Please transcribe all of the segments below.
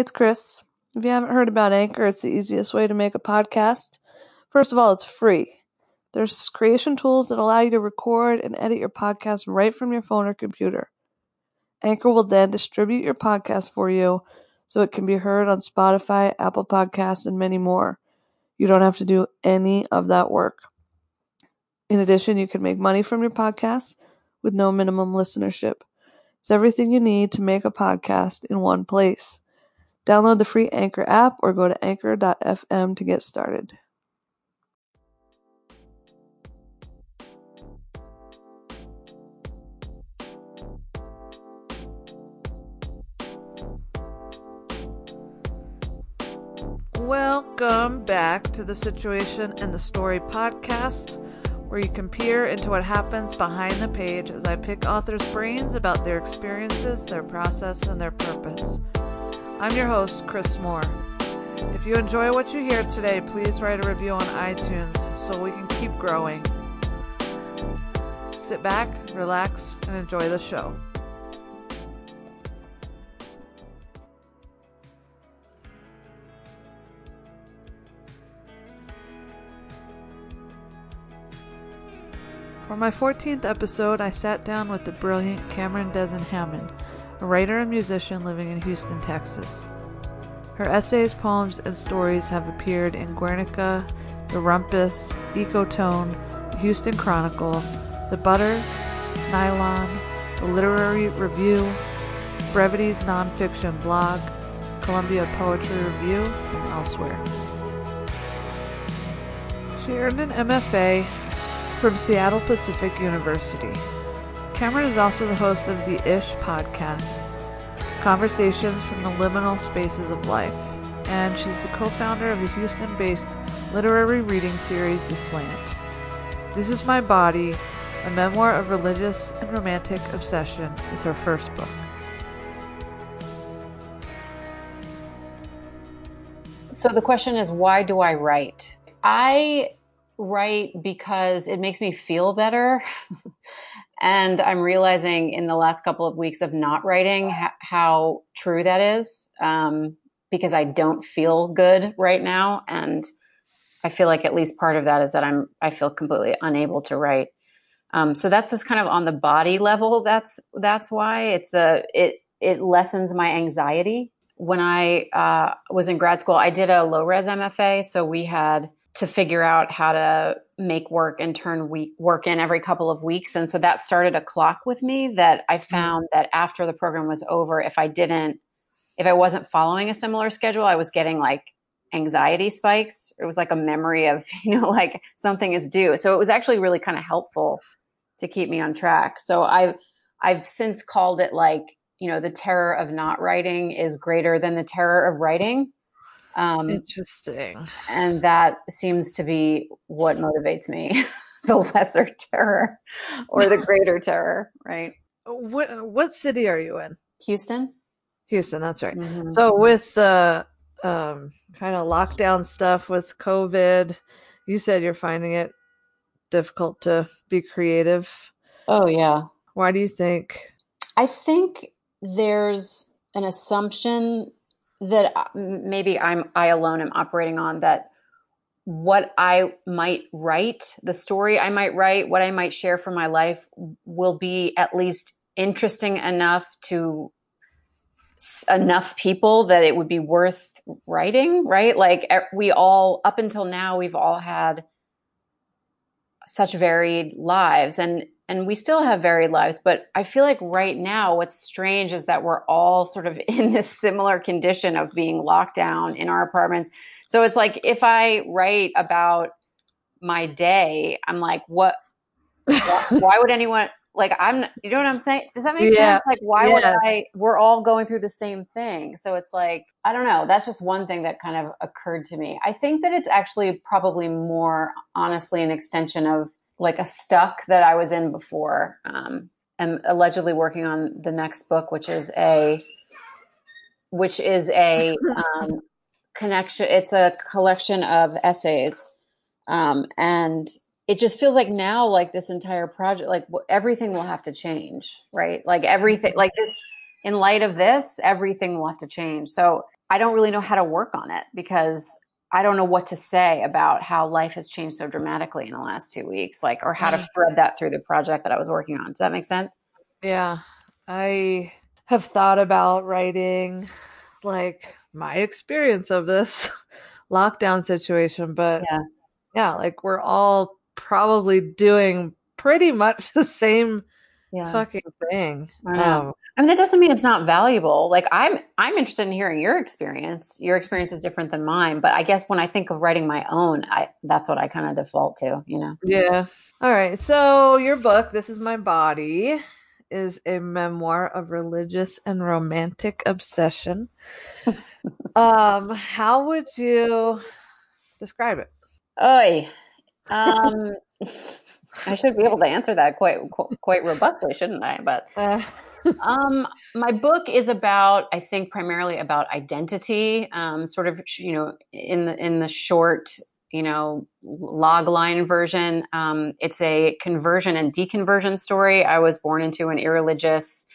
it's Chris. If you haven't heard about Anchor, it's the easiest way to make a podcast. First of all, it's free. There's creation tools that allow you to record and edit your podcast right from your phone or computer. Anchor will then distribute your podcast for you so it can be heard on Spotify, Apple Podcasts, and many more. You don't have to do any of that work. In addition, you can make money from your podcast with no minimum listenership. It's everything you need to make a podcast in one place. Download the free Anchor app or go to anchor.fm to get started. Welcome back to the Situation and the Story podcast, where you can peer into what happens behind the page as I pick authors' brains about their experiences, their process, and their purpose. I'm your host, Chris Moore. If you enjoy what you hear today, please write a review on iTunes so we can keep growing. Sit back, relax, and enjoy the show. For my 14th episode, I sat down with the brilliant Cameron Dezen Hammon, a writer and musician living in Houston, Texas. Her essays, poems, and stories have appeared in Guernica, The Rumpus, Ecotone, The Houston Chronicle, The Butter, Nylon, The Literary Review, Brevity's nonfiction blog, Columbia Poetry Review, and elsewhere. She earned an MFA from Seattle Pacific University. Cameron is also the host of the Ish podcast, Conversations from the Liminal Spaces of Life, and she's the co founder of the Houston based literary reading series The Slant. This is My Body, a memoir of religious and romantic obsession, is her first book. So the question is, why do I write? I write because it makes me feel better. and I'm realizing in the last couple of weeks of not writing h- how true that is um, because I don't feel good right now. And I feel like at least part of that is that I'm, I feel completely unable to write. Um, so that's just kind of on the body level. That's, that's why it's a, it, it lessens my anxiety. When I uh, was in grad school, I did a low res MFA. So we had to figure out how to make work and turn week, work in every couple of weeks. And so that started a clock with me that I mm-hmm. found that after the program was over, if I didn't, if I wasn't following a similar schedule, I was getting like anxiety spikes. It was like a memory of, you know, like something is due. So it was actually really kind of helpful to keep me on track. So I've, I've since called it like, you know, the terror of not writing is greater than the terror of writing um, Interesting. And that seems to be what motivates me the lesser terror or the greater terror, right? What, what city are you in? Houston. Houston, that's right. Mm-hmm. So, with the um, kind of lockdown stuff with COVID, you said you're finding it difficult to be creative. Oh, yeah. Why do you think? I think there's an assumption that uh, maybe I'm I alone am operating on that what I might write, the story I might write, what I might share from my life will be at least interesting enough to enough people that it would be worth writing, right? Like we all up until now we've all had such varied lives and and we still have varied lives but i feel like right now what's strange is that we're all sort of in this similar condition of being locked down in our apartments. So it's like if i write about my day i'm like what why, why would anyone like i'm you know what i'm saying? Does that make yeah. sense? Like why yes. would i we're all going through the same thing. So it's like i don't know. That's just one thing that kind of occurred to me. I think that it's actually probably more honestly an extension of like a stuck that I was in before. Um, am allegedly working on the next book, which is a which is a um, connection. It's a collection of essays, um, and it just feels like now, like this entire project, like everything will have to change, right? Like everything, like this. In light of this, everything will have to change. So I don't really know how to work on it because I don't know what to say about how life has changed so dramatically in the last two weeks, like, or how to thread that through the project that I was working on. Does that make sense? Yeah. I have thought about writing like my experience of this lockdown situation, but Yeah. yeah, like we're all probably doing pretty much the same Yeah. fucking thing. Um, I mean, that doesn't mean it's not valuable. Like I'm, I'm interested in hearing your experience. Your experience is different than mine, but I guess when I think of writing my own, I that's what I kind of default to. You know? yeah. All right. So your book, This Is My Body, is a memoir of religious and romantic obsession. um, how would you describe it? Oi. Um, I should be able to answer that quite quite robustly, shouldn't I? But Uh, um, my book is about, I think, primarily about identity. Um, sort of, you know, in the in the short, you know, log line version, um, it's a conversion and deconversion story. I was born into an irreligious,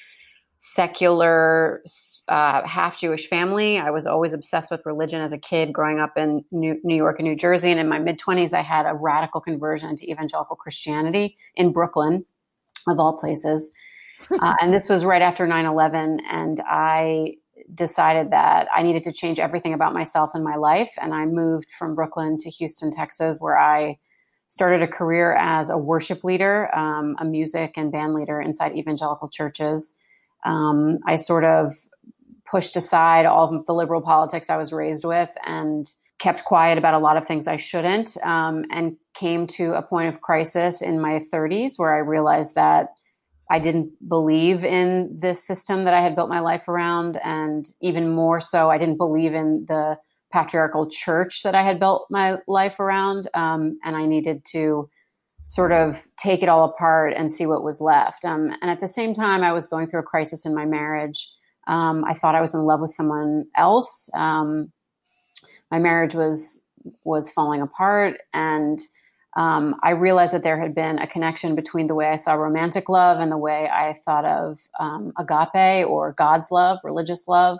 secular, uh, half Jewish family. I was always obsessed with religion as a kid, growing up in New, New York and New Jersey. And in my mid twenties, I had a radical conversion to evangelical Christianity in Brooklyn, of all places uh, and this was right after 9-11 and i decided that i needed to change everything about myself and my life and i moved from brooklyn to houston texas where i started a career as a worship leader um, a music and band leader inside evangelical churches. Um, i sort of pushed aside all of the liberal politics i was raised with and kept quiet about a lot of things i shouldn't um, and came to a point of crisis in my 30s where i realized that I didn't believe in this system that I had built my life around. And even more so, I didn't believe in the patriarchal church that I had built my life around. Um, and I needed to sort of take it all apart and see what was left. Um, and at the same time, I was going through a crisis in my marriage. Um, I thought I was in love with someone else. Um, my marriage was was falling apart, and um, I realized that there had been a connection between the way I saw romantic love and the way I thought of um, agape or God's love, religious love.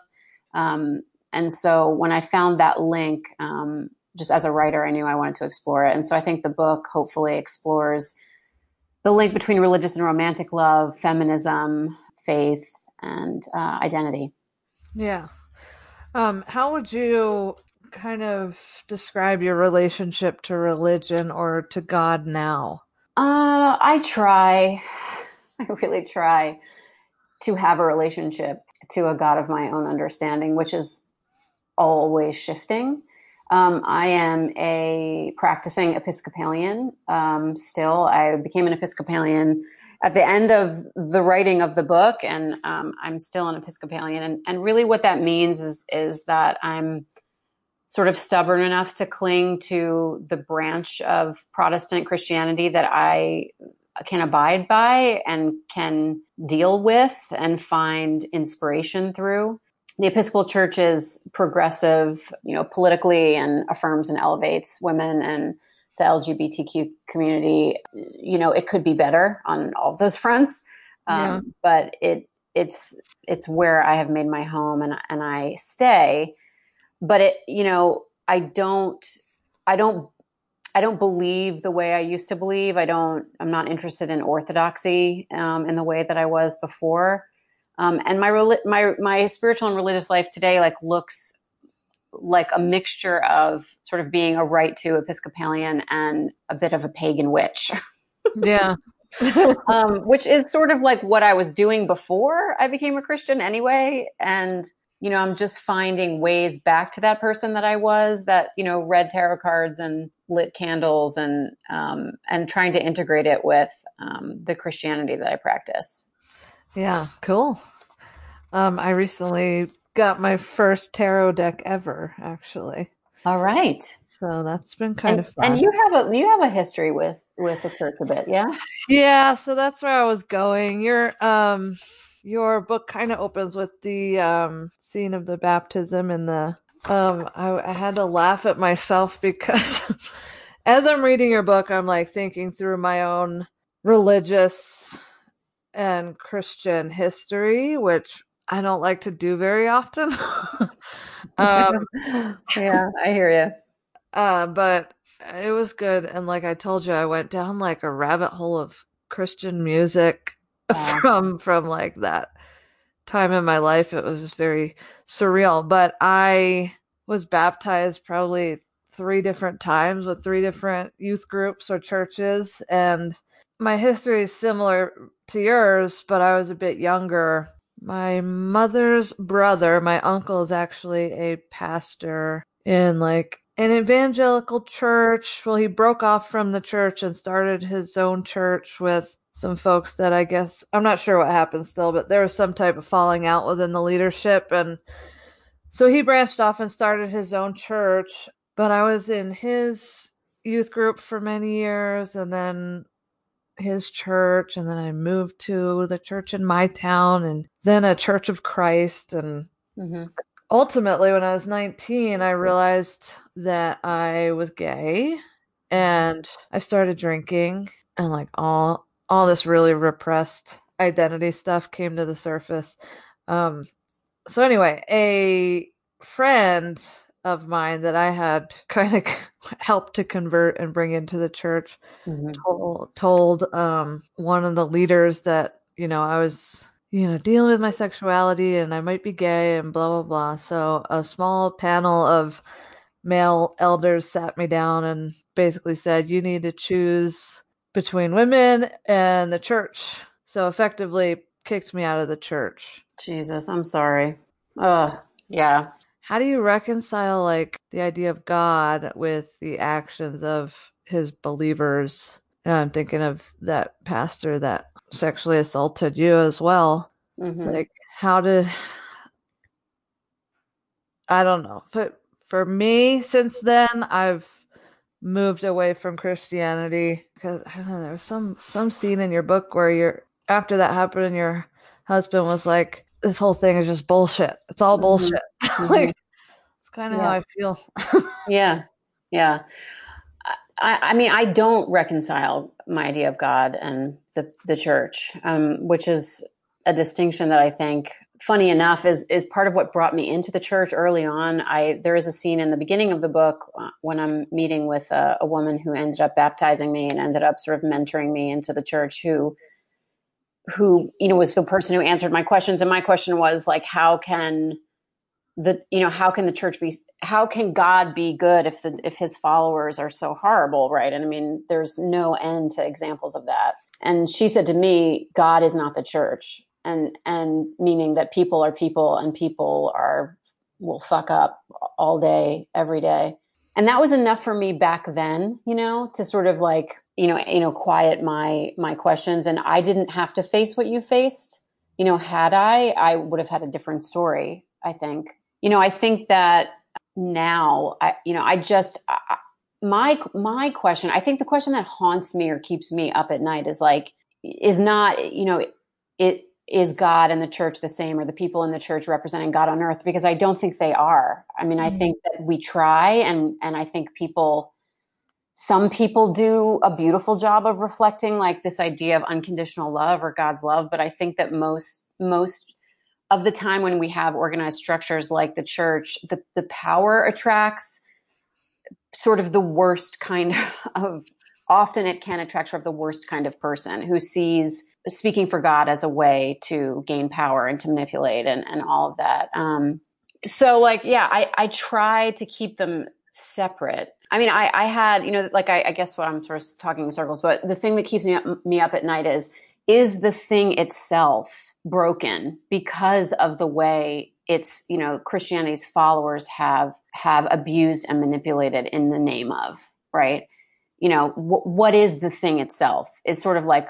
Um, and so when I found that link, um, just as a writer, I knew I wanted to explore it. And so I think the book hopefully explores the link between religious and romantic love, feminism, faith, and uh, identity. yeah. Um, how would you kind of describe your relationship to religion or to God now? Uh, I try, I really try to have a relationship to a God of my own understanding, which is always shifting. Um, I am a practicing Episcopalian um, still. I became an Episcopalian at the end of the writing of the book, and um, I'm still an Episcopalian. And, and really, what that means is is that I'm sort of stubborn enough to cling to the branch of Protestant Christianity that I can abide by and can deal with and find inspiration through. The Episcopal Church is progressive, you know, politically and affirms and elevates women and the LGBTQ community. You know, it could be better on all of those fronts, um, Yeah. but it it's it's where I have made my home and and I stay but it you know i don't i don't i don't believe the way i used to believe. I don't i'm not interested in orthodoxy um, in the way that i was before. Um, and my my my spiritual and religious life today like looks like a mixture of sort of being a right to episcopalian and a bit of a pagan witch. Yeah. um, which is sort of like what i was doing before i became a christian anyway and you know, I'm just finding ways back to that person that I was that, you know, read tarot cards and lit candles and, um, and trying to integrate it with, um, the Christianity that I practice. Yeah, cool. Um, I recently got my first tarot deck ever, actually. All right. So that's been kind And, of fun. and you have a, you have a history with, with the church a bit. Yeah. yeah, so that's where I was going. You're, um your book kind of opens with the um scene of the baptism and the um I, I had to laugh at myself because as I'm reading your book, I'm like thinking through my own religious and Christian history, which I don't like to do very often. Um, yeah, I hear you. Uh, but it was good, and like I told you, I went down like a rabbit hole of Christian music wow. Um, from from like that time in my life. It was just very surreal. But I was baptized probably three different times with three different youth groups or churches, and my history is similar to yours, but I was a bit younger. My mother's brother, my uncle, is actually a pastor in like an evangelical church. Well, he broke off from the church and started his own church with some folks that I guess I'm not sure what happened still, but there was some type of falling out within the leadership. And so he branched off and started his own church. But I was in his youth group for many years and then his church. And then I moved to the church in my town and then a Church of Christ. And mm-hmm. ultimately, when I was 19, I realized that I was gay and I started drinking and like all all this really repressed identity stuff came to the surface. Um, so anyway, a friend of mine that I had kind of helped to convert and bring into the church mm-hmm. told, told um, one of the leaders that you know I was you know dealing with my sexuality and I might be gay and blah blah blah. So a small panel of male elders sat me down and basically said, "You need to choose." Between women and the church. So effectively kicked me out of the church. Jesus, I'm sorry. Ugh, yeah. How do you reconcile like the idea of God with the actions of his believers? And I'm thinking of that pastor that sexually assaulted you as well. Mm-hmm. Like, how did I don't know. But for me, since then, I've moved away from Christianity because I don't know. There was some some scene in your book where you're after that happened, and your husband was like, "This whole thing is just bullshit. It's all mm-hmm. bullshit." Mm-hmm. like it's kind of yeah. how I feel. yeah, yeah. I, I mean, I don't reconcile my idea of God and the the church, um, which is a distinction that I think funny enough is is part of what brought me into the church early on. I there is a scene in the beginning of the book uh, when i'm meeting with a, a, woman who ended up baptizing me and ended up sort of mentoring me into the church who who you know was the person who answered my questions. And my question was like how can the you know how can the church be how can god be good if the if his followers are so horrible right? And i mean there's no end to examples of that. And she said to me god is not the church and and meaning that people are people and people are will fuck up all day every day. And that was enough for me back then you know to sort of like you know you know quiet my my questions. And i didn't have to face what you faced. You know had i i would have had a different story i think. You know i think that now i you know i just I, my my question i think the question that haunts me or keeps me up at night is like is not you know it is God and the church the same or the people in the church representing God on earth because I don't think they are. I mean, mm-hmm. I think that we try and and I think people some people do a beautiful job of reflecting like this idea of unconditional love or God's love, but I think that most most of the time when we have organized structures like the church, the the power attracts sort of the worst kind of often it can attract sort of the worst kind of person who sees speaking for God as a way to gain power and to manipulate and, and all of that. Um, so like, yeah, I, I try to keep them separate. I mean, I, I had, you know, like I, I guess what I'm sort of talking in circles, but the thing that keeps me up, me up at night is, is the thing itself broken because of the way it's, you know, Christianity's followers have, have abused and manipulated in the name of, right? You know, w- what is the thing itself is sort of like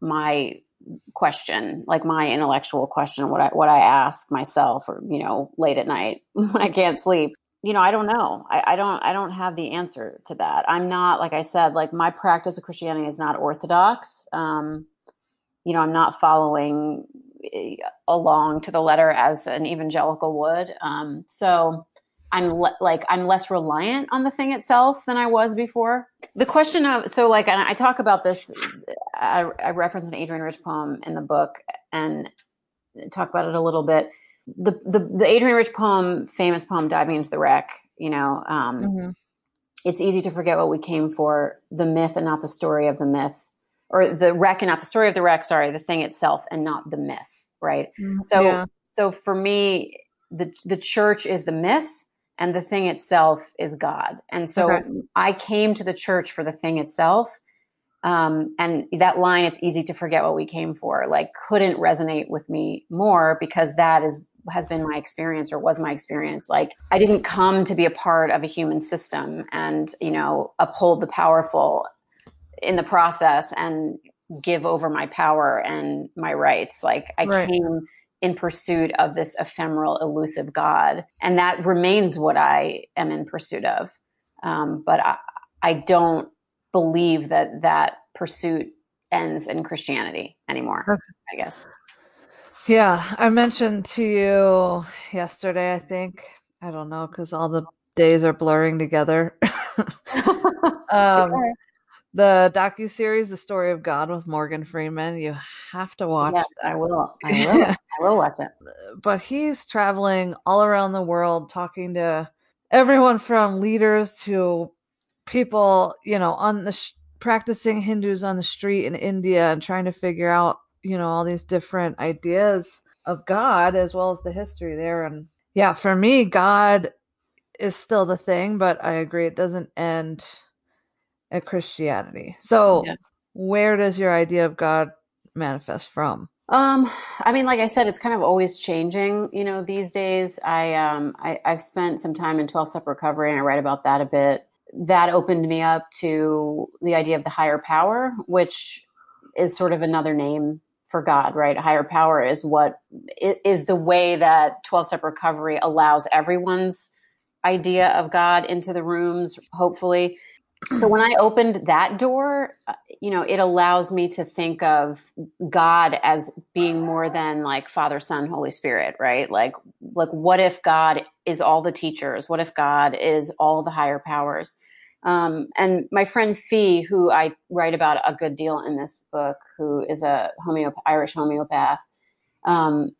my question, like my intellectual question, what I what I ask myself, or you know, late at night when I can't sleep. You know, I don't know. I, I don't. I don't have the answer to that. I'm not, like I said, like my practice of Christianity is not orthodox. Um, you know, I'm not following eh, along to the letter as an evangelical would. Um, so I'm le- like I'm less reliant on the thing itself than I was before. The question of so like I talk about this. I, I reference an Adrienne Rich poem in the book and talk about it a little bit. the, the, the Adrienne Rich poem, famous poem, Diving into the Wreck, you know, um, mm-hmm. it's easy to forget what we came for, the myth and not the story of the myth, or the wreck and not the story of the wreck, sorry, the thing itself and not the myth, right? Mm-hmm. So, yeah. so for me, the, the church is the myth and the thing itself is God. And so okay. I came to the church for the thing itself. Um, and that line, it's easy to forget what we came for, like couldn't resonate with me more because that is has been my experience or was my experience. Like I didn't come to be a part of a human system and, you know, uphold the powerful in the process and give over my power and my rights. Like I right. came in pursuit of this ephemeral, elusive God. And that remains what I am in pursuit of. Um, but I, I don't believe that that pursuit ends in Christianity anymore, okay. I guess. Yeah, I mentioned to you yesterday, I think. I don't know, because all the days are blurring together. um, the docu series "The Story of God" with Morgan Freeman. You have to watch. Yes, that. I will. I will. I will watch it. But he's traveling all around the world, talking to everyone from leaders to people, you know, on the sh- practicing Hindus on the street in India, and trying to figure out, you know, all these different ideas of God as well as the history there. And yeah, for me, God is still the thing, but I agree it doesn't end at Christianity. So, yeah. where does your idea of God manifest from? Um, I mean, like I said, it's kind of always changing. You know, these days, I um, I, I've spent some time in twelve step recovery, and I write about that a bit. That opened me up to the idea of the higher power, which is sort of another name for God, right? Higher power is what is the way that 12 step recovery allows everyone's idea of God into the rooms, hopefully so when I opened that door, uh, you know, it allows me to think of God as being more than like Father, Son, Holy Spirit, right? Like, like what if God is all the teachers? What if God is all the higher powers? Um, and my friend Fee, who I write about a good deal in this book, who is a homeopath, Irish homeopath, um,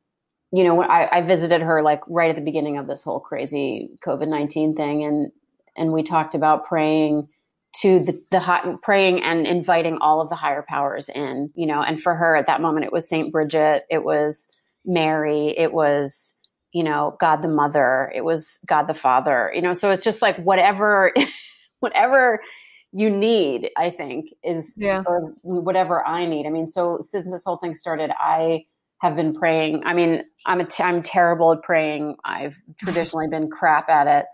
you know, when I, I visited her like right at the beginning of this whole crazy COVID nineteen thing, and and we talked about praying to the, the high, praying and inviting all of the higher powers in, you know, and for her at that moment, it was Saint Bridget, it was Mary, it was, you know, God the Mother, it was God the Father, you know, so it's just like whatever, whatever you need, I think is, yeah. or whatever I need. I mean, so since this whole thing started, I have been praying. I mean, I'm a t- I'm terrible at praying. I've traditionally been crap at it.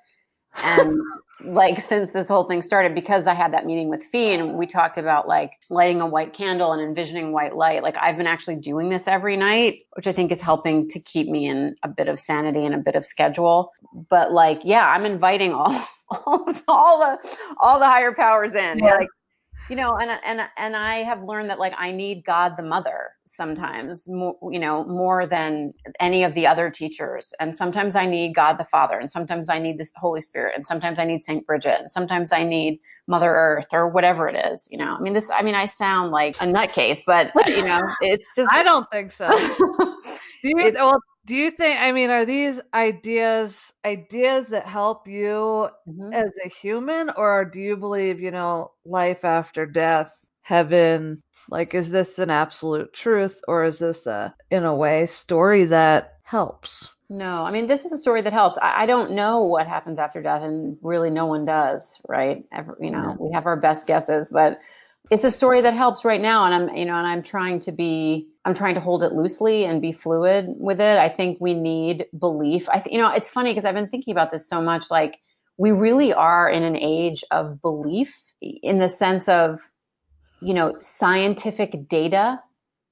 And like since this whole thing started because I had that meeting with Fee and we talked about like lighting a white candle and envisioning white light. Like I've been actually doing this every night, which I think is helping to keep me in a bit of sanity and a bit of schedule. But like, yeah, I'm inviting all all, all the all the higher powers in. Yeah. Like you know and and and i have learned that like i need god the mother sometimes more, you know more than any of the other teachers. And sometimes i need god the father and sometimes i need the holy spirit and sometimes i need saint bridget and sometimes i need mother earth or whatever it is you know. I mean this i mean i sound like a nutcase but you know it's just i don't think so. Do you, well do you think i mean are these ideas ideas that help you mm-hmm. as a human or do you believe you know life after death heaven like is this an absolute truth or is this a in a way story that helps? No i mean this is a story that helps. I, I don't know what happens after death and really no one does right? Ever, you know we have our best guesses but it's a story that helps right now and i'm you know and i'm trying to be i'm trying to hold it loosely and be fluid with it. I think we need belief. I th- you know it's funny because i've been thinking about this so much like we really are in an age of belief in the sense of you know scientific data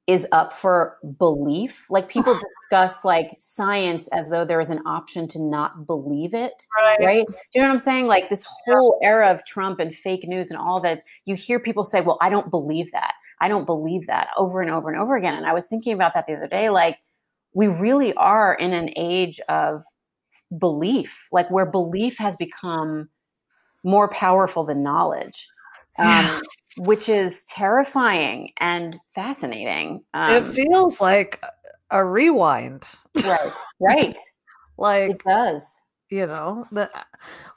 is up for belief. Like people discuss like science as though there is an option to not believe it. Right. right. Do you know what I'm saying? Like this whole era of Trump and fake news and all that. It's, you hear people say, well, I don't believe that. I don't believe that over and over and over again. And I was thinking about that the other day. Like we really are in an age of belief, like where belief has become more powerful than knowledge. Um, which is terrifying and fascinating. Um, it feels like a rewind. Right. Right. like it does. You know, the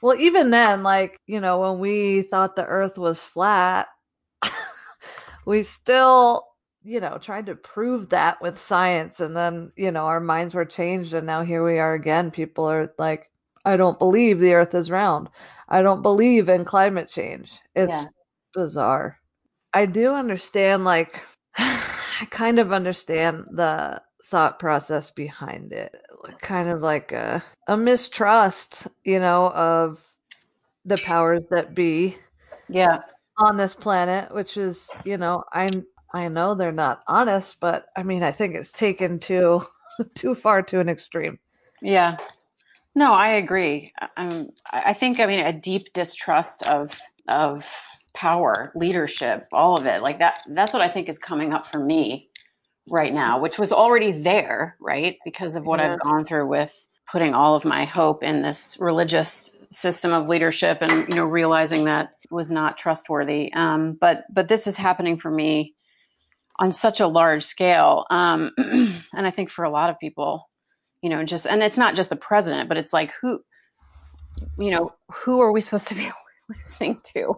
well, even then, like, you know, when we thought the earth was flat, we still, you know, tried to prove that with science. And then, you know, our minds were changed. And now here we are again. People are like, I don't believe the earth is round. I don't believe in climate change. It's yeah. Bizarre. I do understand, like, I kind of understand the thought process behind it. Kind of like a, a mistrust, you know, of the powers that be. Yeah. On this planet, which is, you know, I'm, I know they're not honest, but I mean, I think it's taken too too far to an extreme. Yeah. No, I agree. I'm, I think, I mean, a deep distrust of of power, leadership, all of it, like that. That's what I think is coming up for me right now, which was already there, right? Because of what yeah. I've gone through with putting all of my hope in this religious system of leadership, and you know, realizing that was not trustworthy. Um, but but this is happening for me on such a large scale, um, and I think for a lot of people you know, just and it's not just the president, but it's like who, you know, who are we supposed to be listening to?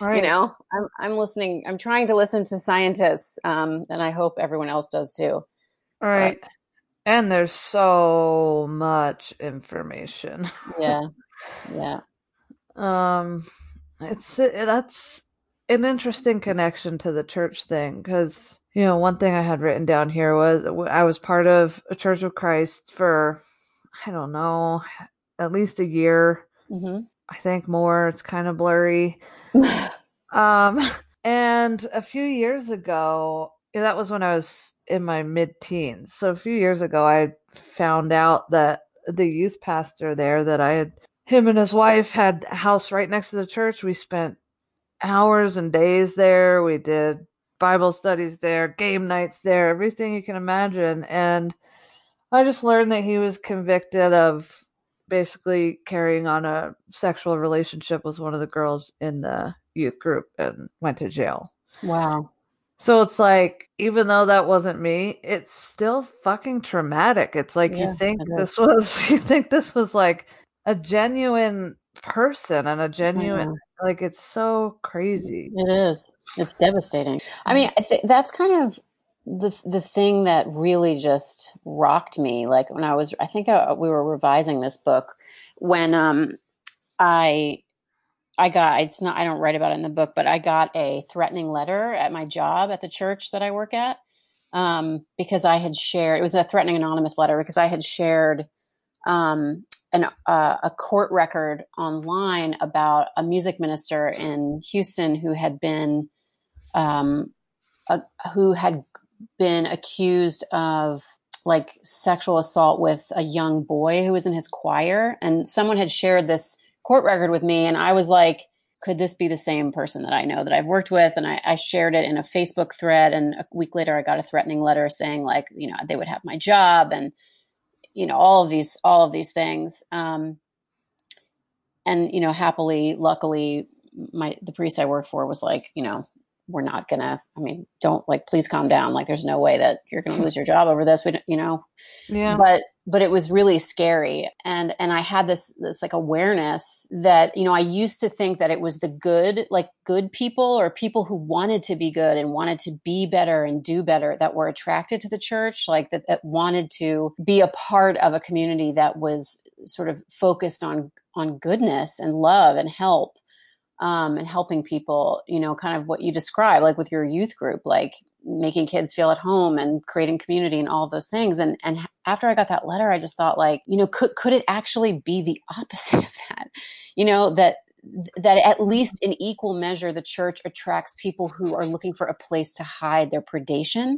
Right. You know, I'm I'm listening. I'm trying to listen to scientists, um, and I hope everyone else does too. All right. But, and there's so much information. yeah. Yeah. Um, it's that's an interesting connection to the church thing because you know one thing I had written down here was I was part of a Church of Christ for I don't know at least a year. Mm-hmm. I think more. It's kind of blurry. um, and a few years ago, that was when I was in my mid teens. So a few years ago, I found out that the youth pastor there that I had him and his wife had a house right next to the church. We spent hours and days there. We did Bible studies there, game nights there, everything you can imagine. And I just learned that he was convicted of basically carrying on a sexual relationship with one of the girls in the youth group and went to jail. Wow. So it's like, even though that wasn't me, it's still fucking traumatic. It's like yeah, you think this was, you think this was like a genuine person and a genuine like it's so crazy it is it's devastating i mm. mean th- that's kind of the the thing that really just rocked me like when i was i think I, uh, we were revising this book when um i i got it's not i don't write about it in the book but i got a threatening letter at my job at the church that i work at um because i had shared it was a threatening anonymous letter because i had shared um an, uh, a court record online about a music minister in Houston who had been um, a, who had been accused of like sexual assault with a young boy who was in his choir and someone had shared this court record with me and i was like could this be the same person that i know that i've worked with? And I, I shared it in a facebook thread and a week later i got a threatening letter saying like you know they would have my job and you know all of these all of these things. Um, and you know happily luckily my the priest i work for was like you know we're not gonna i mean don't like please calm down. Like there's no way that you're gonna lose your job over this. We don't, you know? Yeah. But but it was really scary. And and i had this this like awareness that you know i used to think that it was the good like good people or people who wanted to be good and wanted to be better and do better that were attracted to the church like that that wanted to be a part of a community that was sort of focused on on goodness and love and help um, and helping people, you know, kind of what you describe, like with your youth group, like making kids feel at home and creating community and all those things. And and after I got that letter, I just thought, like, you know, could could it actually be the opposite of that? You know, that that at least in equal measure, the church attracts people who are looking for a place to hide their predation.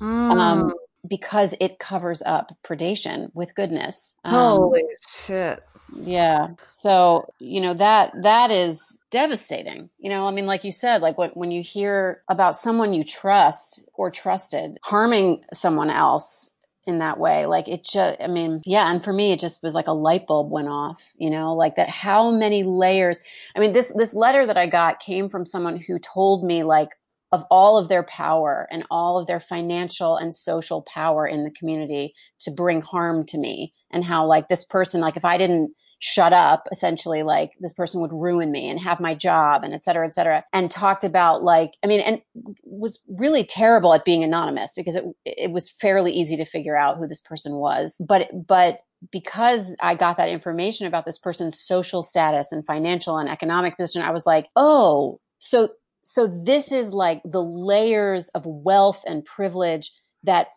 Mm. Um, because it covers up predation with goodness. Um, Holy shit. Yeah. So, you know, that that is devastating. You know, I mean like you said, like when when you hear about someone you trust or trusted harming someone else in that way, like it just I mean, yeah, and for me it just was like a light bulb went off, you know, like that how many layers. I mean, this this letter that I got came from someone who told me like of all of their power and all of their financial and social power in the community to bring harm to me. And how like this person like if i didn't shut up essentially like this person would ruin me and have my job and et cetera et cetera. And talked about like i mean and was really terrible at being anonymous because it it was fairly easy to figure out who this person was. But but because I got that information about this person's social status and financial and economic position, I was like, oh, so so this is like the layers of wealth and privilege that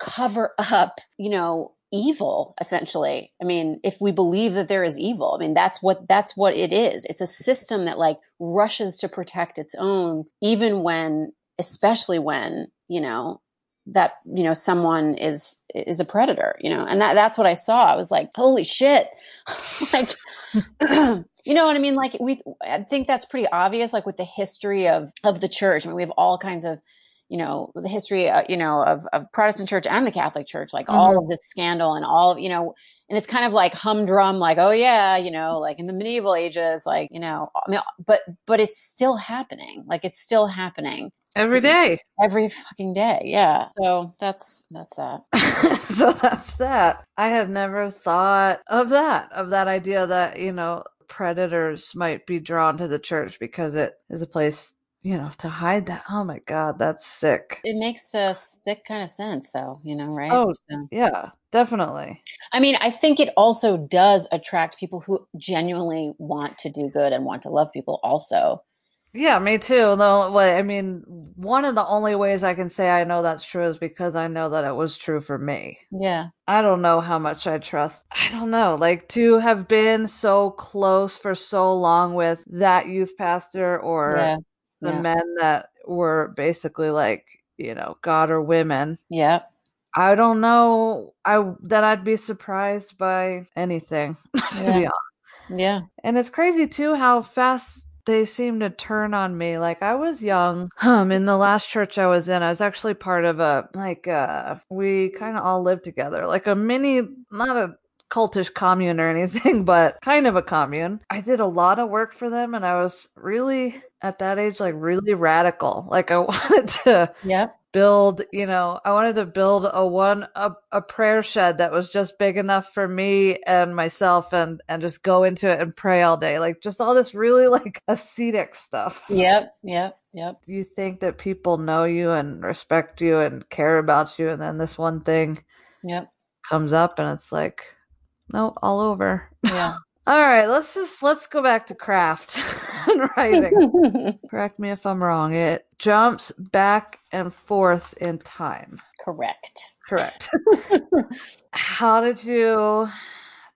cover up, you know, evil essentially. I mean, if we believe that there is evil, I mean that's what that's what it is. It's a system that like rushes to protect its own even when especially when, you know, that you know someone is is a predator you know? And that that's what i saw. I was like holy shit. Like you know what i mean? Like we i think that's pretty obvious like with the history of of the church. I mean we have all kinds of you know the history uh, you know of of protestant church and the catholic church like mm-hmm. all of this scandal and all you know and it's kind of like humdrum like oh yeah you know like in the medieval ages like you know i mean but but it's still happening. Like it's still happening every day. every fucking day yeah. So that's that's that. So that's that. I had never thought of that of that idea that you know predators might be drawn to the church because it is a place you know to hide that. Oh my god that's sick. It makes a sick kind of sense though you know right? Oh so. yeah definitely. I mean i think it also does attract people who genuinely want to do good and want to love people also yeah, me too. Though, I mean, one of the only ways I can say I know that's true is because I know that it was true for me. Yeah. I don't know how much I trust. I don't know. Like to have been so close for so long with that youth pastor or yeah. the yeah. men that were basically like, you know, God or women. Yeah. I don't know I that I'd be surprised by anything, to yeah. be honest. Yeah. And it's crazy too how fast they seem to turn on me. Like I was young. Um, in the last church I was in, I was actually part of a like uh we kind of all lived together, like a mini, not a cultish commune or anything, but kind of a commune. I did a lot of work for them, and I was really at that age like really radical. Like I wanted to. Yep build you know i wanted to build a one a, a prayer shed that was just big enough for me and myself and and just go into it and pray all day. Like just all this really like ascetic stuff. Yep yep yep. You think that people know you and respect you and care about you? And then this one thing yep. comes up and it's like no all over. Yeah all right, let's just let's go back to craft and writing. Correct me if I'm wrong. It jumps back and forth in time. Correct. Correct. How did you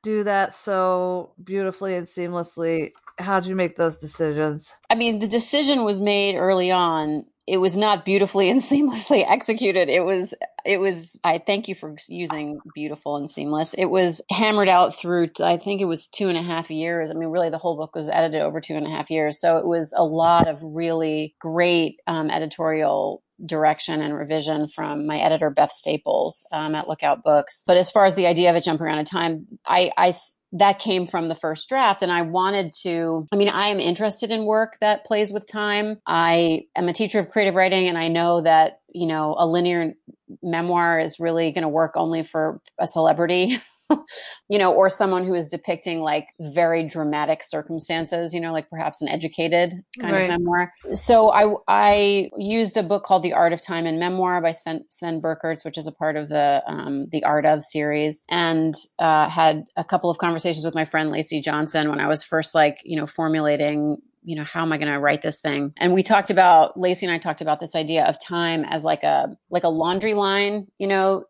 do that so beautifully and seamlessly? How did you make those decisions? I mean, the decision was made early on it was not beautifully and seamlessly executed. It was, it was, I thank you for using beautiful and seamless. It was hammered out through, I think it was two and a half years. I mean, really, the whole book was edited over two and a half years. So it was a lot of really great um, editorial direction and revision from my editor Beth Staples um, at Lookout Books. But as far as the idea of it jumping around in time, I, I that came from the first draft. And i wanted to i mean i am interested in work that plays with time. I am a teacher of creative writing and i know that you know a linear memoir is really going to work only for a celebrity you know, or someone who is depicting like very dramatic circumstances, you know, like perhaps an educated kind right. of memoir. So I I used a book called The Art of Time in Memoir by Sven, Sven which is a part of the um, the Art of series, and uh, had a couple of conversations with my friend Lacy Johnson when I was first like you know formulating you know how am i going to write this thing and we talked about Lacy and i talked about this idea of time as like a like a laundry line you know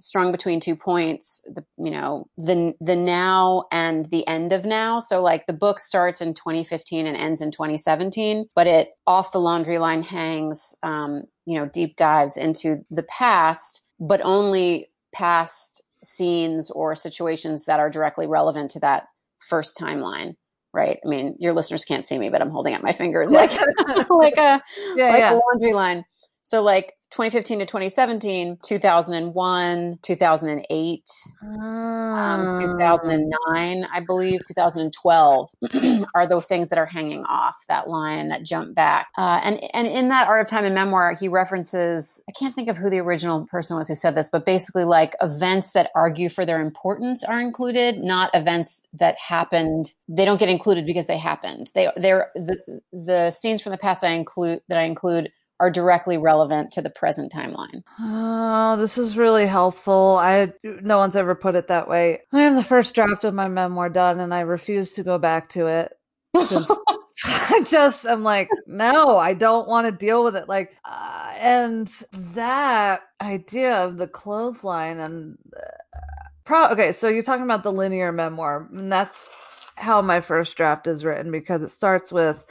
strung between two points the you know the the now and the end of now. So like the book starts in 2015 and ends in 2017 but it off the laundry line hangs um, you know deep dives into the past but only past scenes or situations that are directly relevant to that first timeline right? I mean your listeners can't see me but i'm holding up my fingers like like a yeah, like yeah. a laundry line. So like 2015 to 2017, 2001, 2008, um, 2009, I believe, 2012 are the things that are hanging off that line and that jump back. Uh, and and in that Art of Time in Memoir, he references I can't think of who the original person was who said this, but basically like events that argue for their importance are included, not events that happened. They don't get included because they happened. They they're the the scenes from the past I include that I include are directly relevant to the present timeline. Oh, this is really helpful. I no one's ever put it that way. I have the first draft of my memoir done, and I refuse to go back to it since I just I'm like, no, I don't want to deal with it. Like, uh, and that idea of the clothesline and uh, pro. Okay, so you're talking about the linear memoir, and that's how my first draft is written because it starts with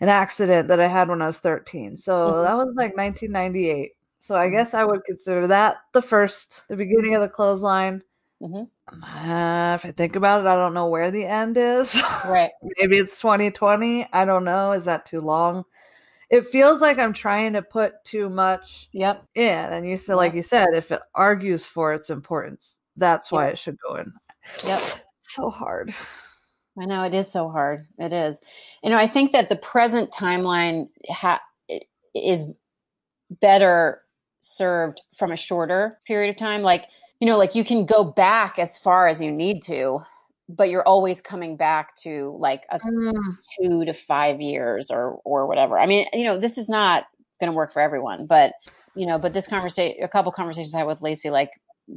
an accident that I had when I was 13. So mm-hmm. that was like 1998. So I mm-hmm. guess I would consider that the first, the beginning of the clothesline. Mm-hmm. Uh, if I think about it, I don't know where the end is. Right. Maybe it's 2020. I don't know. Is that too long? It feels like I'm trying to put too much yep. in. And you said, yep. like you said, if it argues for its importance, that's why yep. it should go in. Yep. So hard. I know it is so hard. It is. You know, I think that the present timeline ha- is better served from a shorter period of time. Like, you know, like you can go back as far as you need to, but you're always coming back to like a mm. two to five years or or whatever. I mean, you know, this is not going to work for everyone, but you know, but this conversation, a couple conversations I had with Lacy, like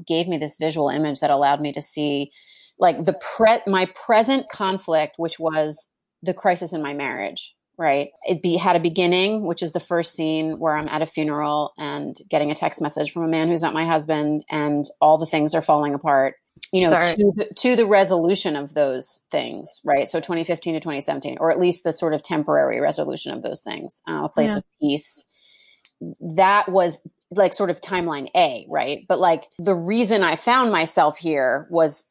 gave me this visual image that allowed me to see like the pre my present conflict, which was the crisis in my marriage, right? It be had a beginning, which is the first scene where I'm at a funeral and getting a text message from a man who's not my husband, and all the things are falling apart. You know, to the, to the resolution of those things, right? So 2015 to 2017, or at least the sort of temporary resolution of those things, uh, a place yeah. of peace. That was like sort of timeline A, right? But like the reason I found myself here was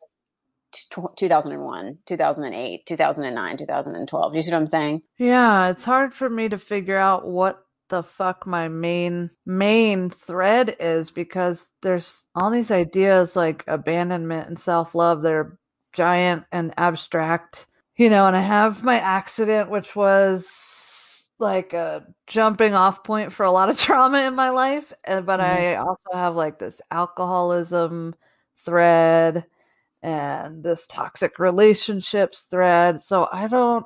2001, 2008, 2009, 2012. You see what I'm saying? Yeah, it's hard for me to figure out what the fuck my main main thread is because there's all these ideas like abandonment and self-love they're giant and abstract. You know, and I have my accident which was like a jumping off point for a lot of trauma in my life, and but mm-hmm. I also have like this alcoholism thread and this toxic relationships thread. So I don't,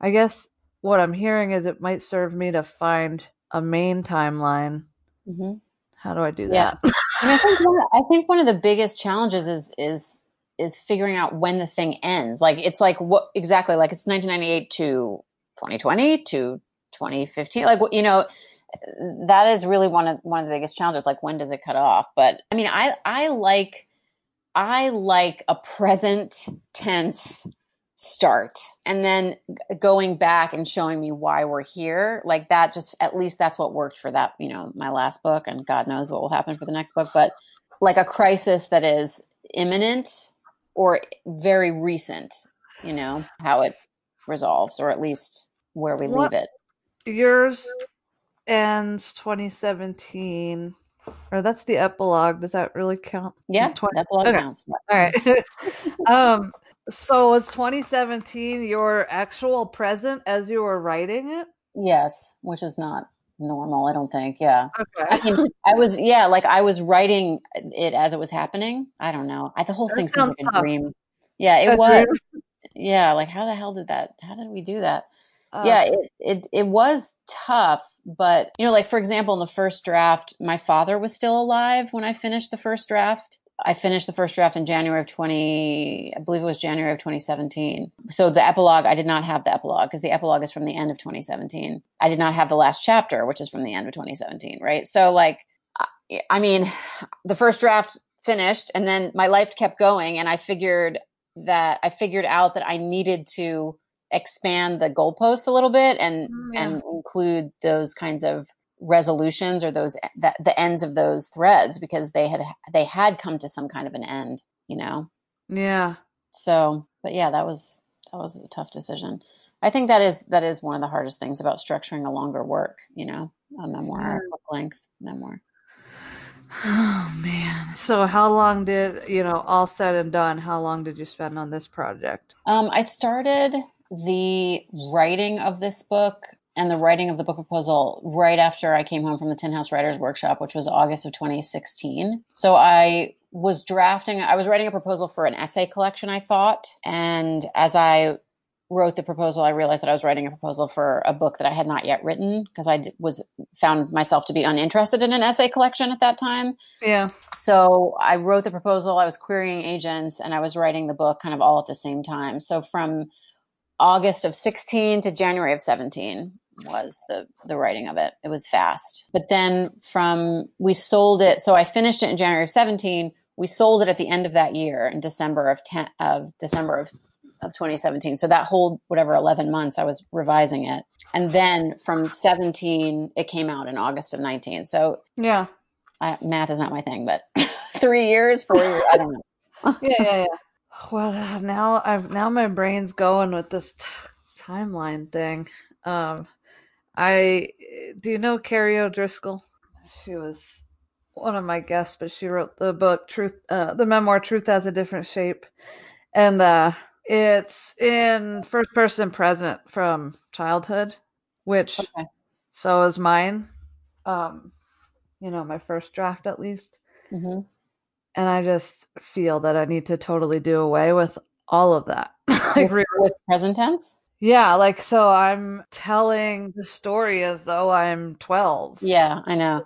I guess what I'm hearing is it might serve me to find a main timeline. Mm-hmm. How do I do that? Yeah. I think one, I think one of the biggest challenges is is is figuring out when the thing ends. Like it's like what exactly like it's 1998 to 2020 to 2015. Like you know, that is really one of one of the biggest challenges. Like when does it cut off? But I mean, I I like I like a present tense start and then going back and showing me why we're here. Like that just at least that's what worked for that you know my last book and god knows what will happen for the next book but like a crisis that is imminent or very recent you know how it resolves or at least where we what, leave it. yours ends 2017 or that's the epilogue. Does that really count? Yeah, 20- epilogue okay. counts. All right. um, so was 2017 your actual present as you were writing it? Yes, which is not normal, I don't think. Yeah. Okay. I mean, I was yeah, like I was writing it as it was happening. I don't know. I, the whole that thing seemed like a dream. Yeah, it a was. Dream? Yeah, like how the hell did that? How did we do that? Uh, yeah, it, it it was tough, but you know, like for example, in the first draft, my father was still alive when I finished the first draft. I finished the first draft in January of 20, I believe it was January of 2017. So the epilogue, I did not have the epilogue because the epilogue is from the end of 2017. I did not have the last chapter, which is from the end of 2017, right? So like, I mean, the first draft finished and then my life kept going and I figured that I figured out that I needed to expand the goalposts a little bit and mm, yeah. and include those kinds of resolutions or those that the ends of those threads because they had they had come to some kind of an end you know yeah so but yeah that was that was a tough decision i think that is that is one of the hardest things about structuring a longer work you know a memoir book length memoir. Oh man. So how long did, you know, all said and done, how long did you spend on this project? Um, I started the writing of this book and the writing of the book proposal right after I came home from the Tin House Writers Workshop, which was August of 2016. So I was drafting, I was writing a proposal for an essay collection, I thought. And as I wrote the proposal, I realized that I was writing a proposal for a book that I had not yet written because I was found myself to be uninterested in an essay collection at that time. Yeah. So I wrote the proposal, I was querying agents, and I was writing the book kind of all at the same time. So from August of 16 to January of 17 was the the writing of it. It was fast. But then from we sold it, so I finished it in January of 17. We sold it at the end of that year in December of 10 of December of of 2017. So that whole whatever 11 months I was revising it. And then from 17 it came out in August of 19. So Yeah. I, math is not my thing, but 3 years, 4 years, I don't know. Yeah, yeah, yeah. Well, now I've now my brain's going with this t- timeline thing. Um I do you know Carrie O'Driscoll? She was one of my guests, but she wrote the book Truth uh, the memoir Truth has a different shape. And uh it's in first person present from childhood, which Okay. so is mine. Um, you know, my first draft at least. hmm And I just feel that I need to totally do away with all of that. like, With present tense? yeah, like so I'm telling the story as though I'm 12. Yeah, I know.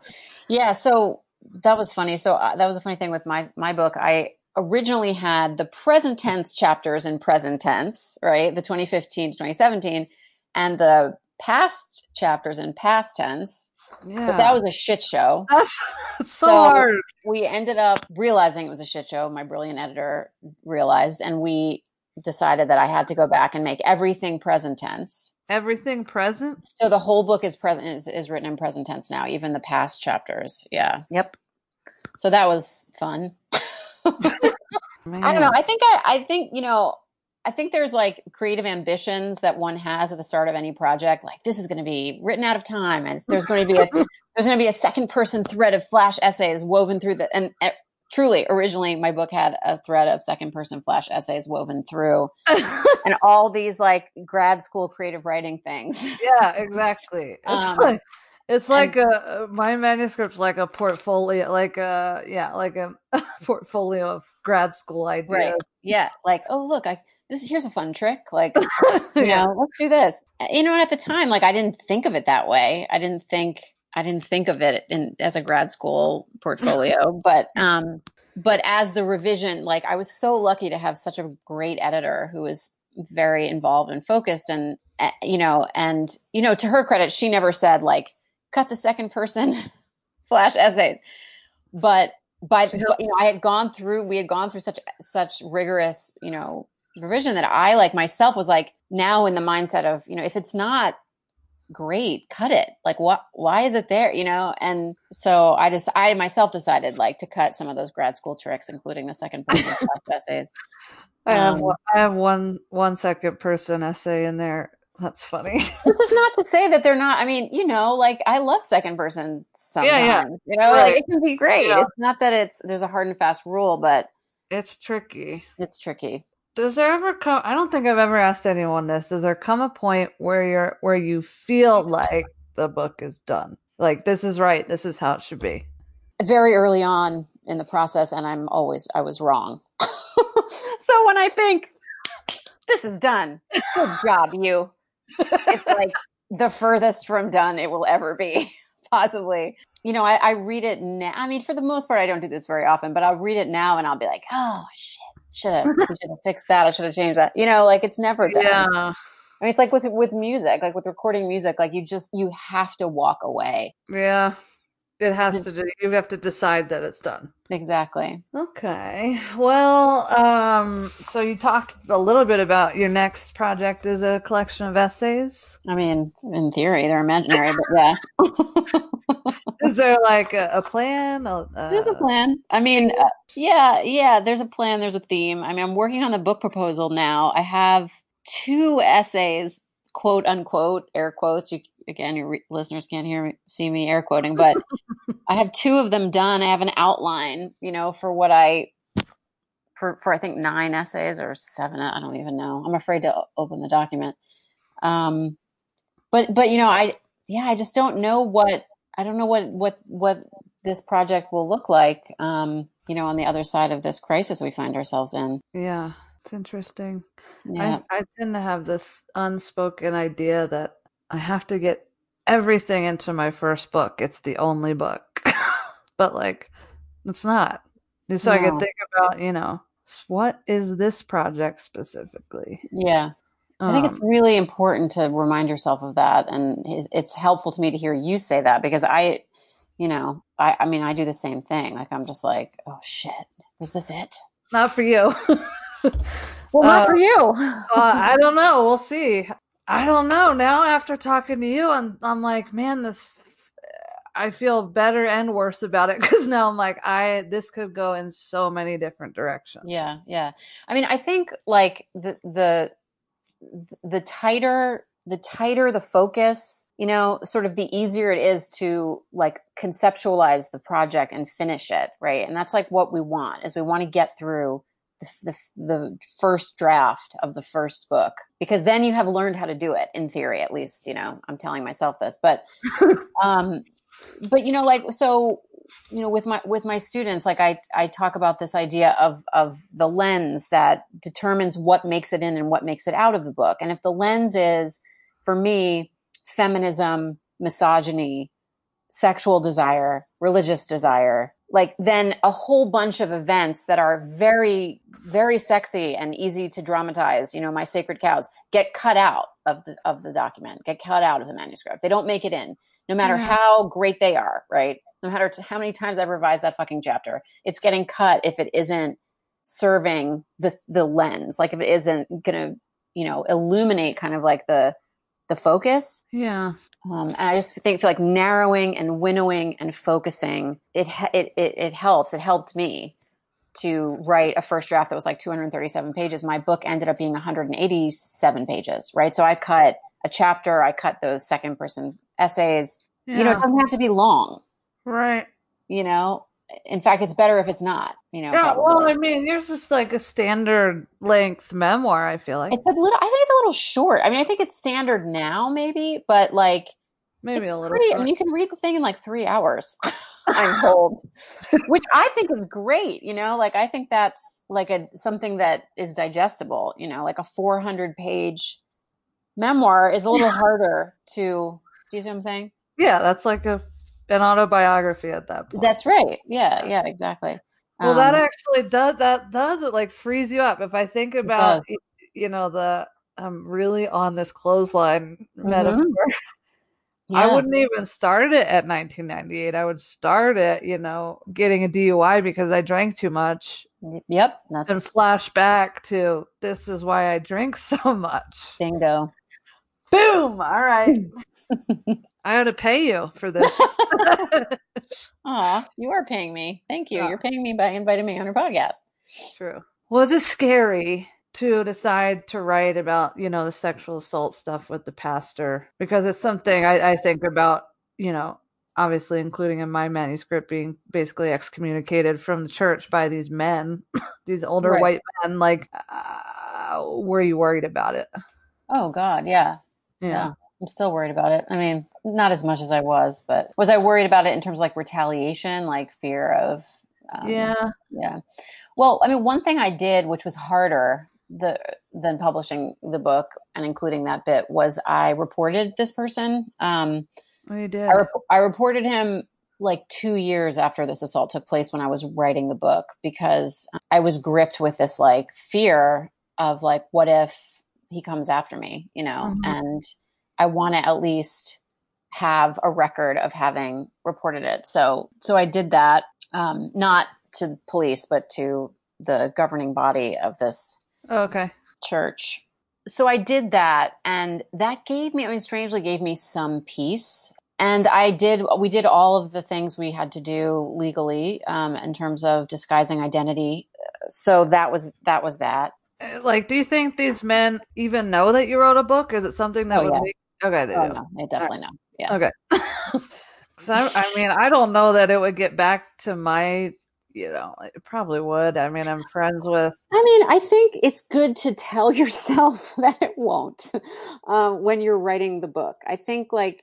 Yeah, so that was funny. So uh, that was a funny thing with my my book. I originally had the present tense chapters in present tense, right? The 2015 to 2017 and the past chapters in past tense. Yeah. But that was a shit show. that's, that's so, So- hard. We ended up realizing it was a shit show. My brilliant editor realized and we decided that I had to go back and make everything present tense. Everything present. So the whole book is present is, is written in present tense now, even the past chapters. Yeah. Yep. So that was fun. I don't know. I think I, I think, you know, I think there's like creative ambitions that one has at the start of any project. Like this is going to be written out of time, and there's going to be a there's going to be a second person thread of flash essays woven through the and uh, truly originally my book had a thread of second person flash essays woven through and all these like grad school creative writing things. yeah, exactly. It's Um, like it's and- like a my manuscript's like a portfolio, like a yeah, like a portfolio of grad school ideas. Right. Yeah. Like, oh look, I this here's a fun trick. Like, you know, let's do this. You know, and at the time, like I didn't think of it that way. I didn't think I didn't think of it in as a grad school portfolio, but um but as the revision, like I was so lucky to have such a great editor who was very involved and focused and uh, you know, and you know, to her credit, she never said like cut the second person flash essays. But by She- you know, I had gone through we had gone through such such rigorous, you know, revision that I like myself was like now in the mindset of, you know, if it's not great, cut it. Like what why is it there, you know? And so I just I myself decided like to cut some of those grad school tricks including the second person essays. I have Um, one, I have one one second person essay in there. That's funny. Which is not to say that they're not. I mean, you know, like I love second person sometimes. Yeah, yeah. You know, Right. like it can be great. Yeah. It's not that it's there's a hard and fast rule, but it's tricky. it's tricky. Does there ever come? I don't think I've ever asked anyone this. Does there come a point where you're where you feel like the book is done? Like this is right. This is how it should be. Very early on in the process, and I'm always I was wrong. so when I think this is done, good job, you. It's like the furthest from done it will ever be, possibly. You know, I, I read it now. I mean, for the most part, I don't do this very often, but I'll read it now and I'll be like, oh shit, should have should have fixed that. I should have changed that. You know, like it's never done. Yeah. I mean, it's like with with music, like with recording music, like you just you have to walk away. Yeah. It has to do. You have to decide that it's done. Exactly. Okay. Well, um, so you talked a little bit about your next project is a collection of essays. I mean, in theory, they're imaginary, but yeah. Is there like a, a plan? A, There's a plan. I mean, uh, yeah, yeah, there's a plan, there's a theme. I mean, I'm working on the book proposal now. I have two essays, quote unquote air quotes. You, again, your re- listeners can't hear me, see me air quoting, but I have two of them done. I have an outline, you know, for what I for for I think nine essays or seven. I don't even know. I'm afraid to open the document. Um, but but you know, I yeah, I just don't know what I don't know what what what this project will look like. Um, you know, on the other side of this crisis we find ourselves in. Yeah, it's interesting. Yeah. I, I tend to have this unspoken idea that I have to get everything into my first book. It's the only book. but like, it's not. So I No. can think about, you know, what is this project specifically? Yeah. I think it's Um, really important to remind yourself of that. And it's helpful to me to hear you say that because I, you know, I, I mean, I do the same thing. Like, I'm just like, oh shit, was this it? not for you. Well, not Uh, for you. uh, I don't know. We'll see. I don't know. Now after talking to you, I'm I'm like, man, this. I feel better and worse about it because now I'm like, I this could go in so many different directions. Yeah, yeah. I mean, I think like the the the tighter the tighter the focus, you know, sort of the easier it is to like conceptualize the project and finish it, right? And that's like what we want is we want to get through the, the the first draft of the first book because then you have learned how to do it in theory at least, you know. I'm telling myself this, but um but you know like so you know with my with my students like i i talk about this idea of of the lens that determines what makes it in and what makes it out of the book and if the lens is for me feminism misogyny sexual desire religious desire like then a whole bunch of events that are very very sexy and easy to dramatize you know my sacred cows get cut out of the of the document get cut out of the manuscript they don't make it in no matter Yeah. how great they are, right? No matter t- how many times I've revised that fucking chapter, it's getting cut if it isn't serving the the lens, like if it isn't gonna, you know, illuminate kind of like the the focus. Yeah. Um, and I just think feel like narrowing and winnowing and focusing it it it, it helps. It helped me to write a first draft that was like 237 pages. My book ended up being 187 pages, right? So I cut a chapter, I cut those second person essays. Yeah. You know, it doesn't have to be long. right. You know, in fact, it's better if it's not. You know, Yeah. probably. Well, I mean, yours is like a standard length memoir. I feel like it's a little. I think it's a little short. I mean, I think it's standard now, maybe, but like maybe it's a little. pretty. I mean, you can read the thing in like three hours. I'm told, which I think is great. You know, like I think that's like a something that is digestible. You know, like a 400 page memoir is a little harder to. Do you see what I'm saying? yeah, that's like a an autobiography at that point. That's right. Yeah, yeah, exactly. Well, that Um, actually does that does it like frees you up. If I think about you know the I'm really on this clothesline Mhm. metaphor. I wouldn't even start it at 1998. I would start it, you know, getting a DUI because I drank too much Yep, and flash back to this is why I drink so much. bingo. Boom! All right. I ought to pay you for this. Aw, you are paying me. Thank you. Yeah. You're paying me by inviting me on your podcast. True. Was it scary to decide to write about, you know, the sexual assault stuff with the pastor? Because it's something I, I think about, you know, obviously including in my manuscript being basically excommunicated from the church by these men, these older Right. white men. Like, uh, were you worried about it? Oh God, yeah. Yeah. Yeah. I'm still worried about it. I mean, not as much as I was, but was I worried about it in terms of like retaliation, like fear of um, Yeah. yeah. Well, I mean, one thing I did, which was harder the than publishing the book and including that bit, was I reported this person. Um, Well, you did. I, rep- I reported him like two years after this assault took place when I was writing the book because I was gripped with this like fear of like, what if he comes after me, you know? Mhm. And I want to at least have a record of having reported it. So, so I did that, um, not to police, but to the governing body of this Oh, okay. church. So I did that, and that gave me, I mean, strangely gave me some peace. And I did, we did all of the things we had to do legally um, in terms of disguising identity. So that was that was that. Like, do you think these men even know that you wrote a book? Is it something that Oh, would yeah. make? Okay, they Oh do. no, they definitely know. Yeah. Okay. so I, I mean, I don't know that it would get back to my, you know, it probably would. I mean, I'm friends with. I mean, I think it's good to tell yourself that it won't um, when you're writing the book. I think, like,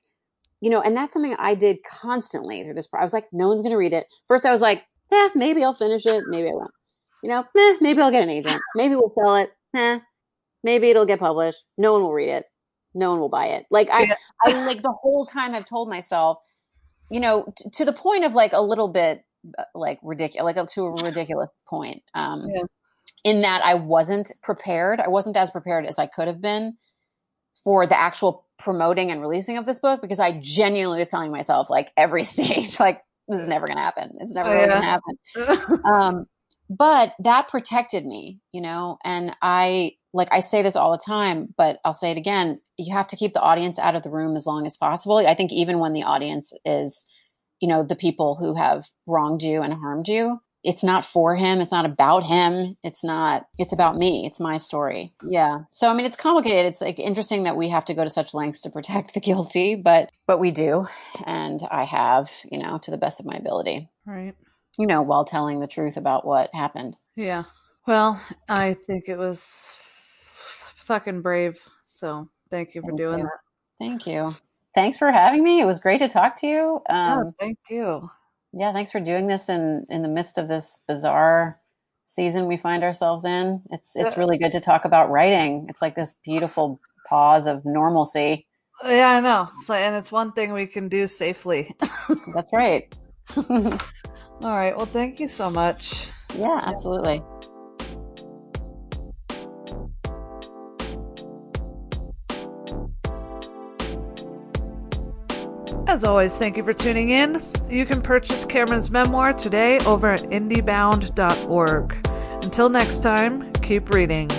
you know, and that's something I did constantly through this. I was like, no one's going to read it. First, I was like, yeah, maybe I'll finish it. Maybe I won't. You know, eh, maybe I'll get an agent. Maybe we'll sell it. Eh, maybe it'll get published. No one will read it. No one will buy it. Like I, Yeah. I like the whole time I've told myself, you know, t- to the point of like a little bit uh, like ridiculous, like to a ridiculous point. Um, Yeah. in that I wasn't prepared. I wasn't as prepared as I could have been for the actual promoting and releasing of this book because I genuinely was telling myself like every stage, like this is never going to happen. It's never Oh, really yeah. going to happen. Um, but that protected me, you know, and I, like I say this all the time, but I'll say it again. You have to keep the audience out of the room as long as possible. I think even when the audience is, you know, the people who have wronged you and harmed you, it's not for him. It's not about him. It's not, it's about me. It's my story. Yeah. So, I mean, it's complicated. It's like interesting that we have to go to such lengths to protect the guilty, but, but we do. And I have, you know, to the best of my ability, right. You know, while telling the truth about what happened. Yeah. Well, I think it was fucking brave. So thank you for Thank doing you. that. Thank you. Thanks for having me. It was great to talk to you. Oh, Um, thank you. yeah, thanks for doing this in in the midst of this bizarre season we find ourselves in. It's it's really good to talk about writing. It's like this beautiful pause of normalcy. Yeah, I know. So, and it's one thing we can do safely. That's right. All right. Well, thank you so much. yeah, absolutely. As always, thank you for tuning in. You can purchase Cameron's memoir today over at indiebound.org. Until next time, keep reading.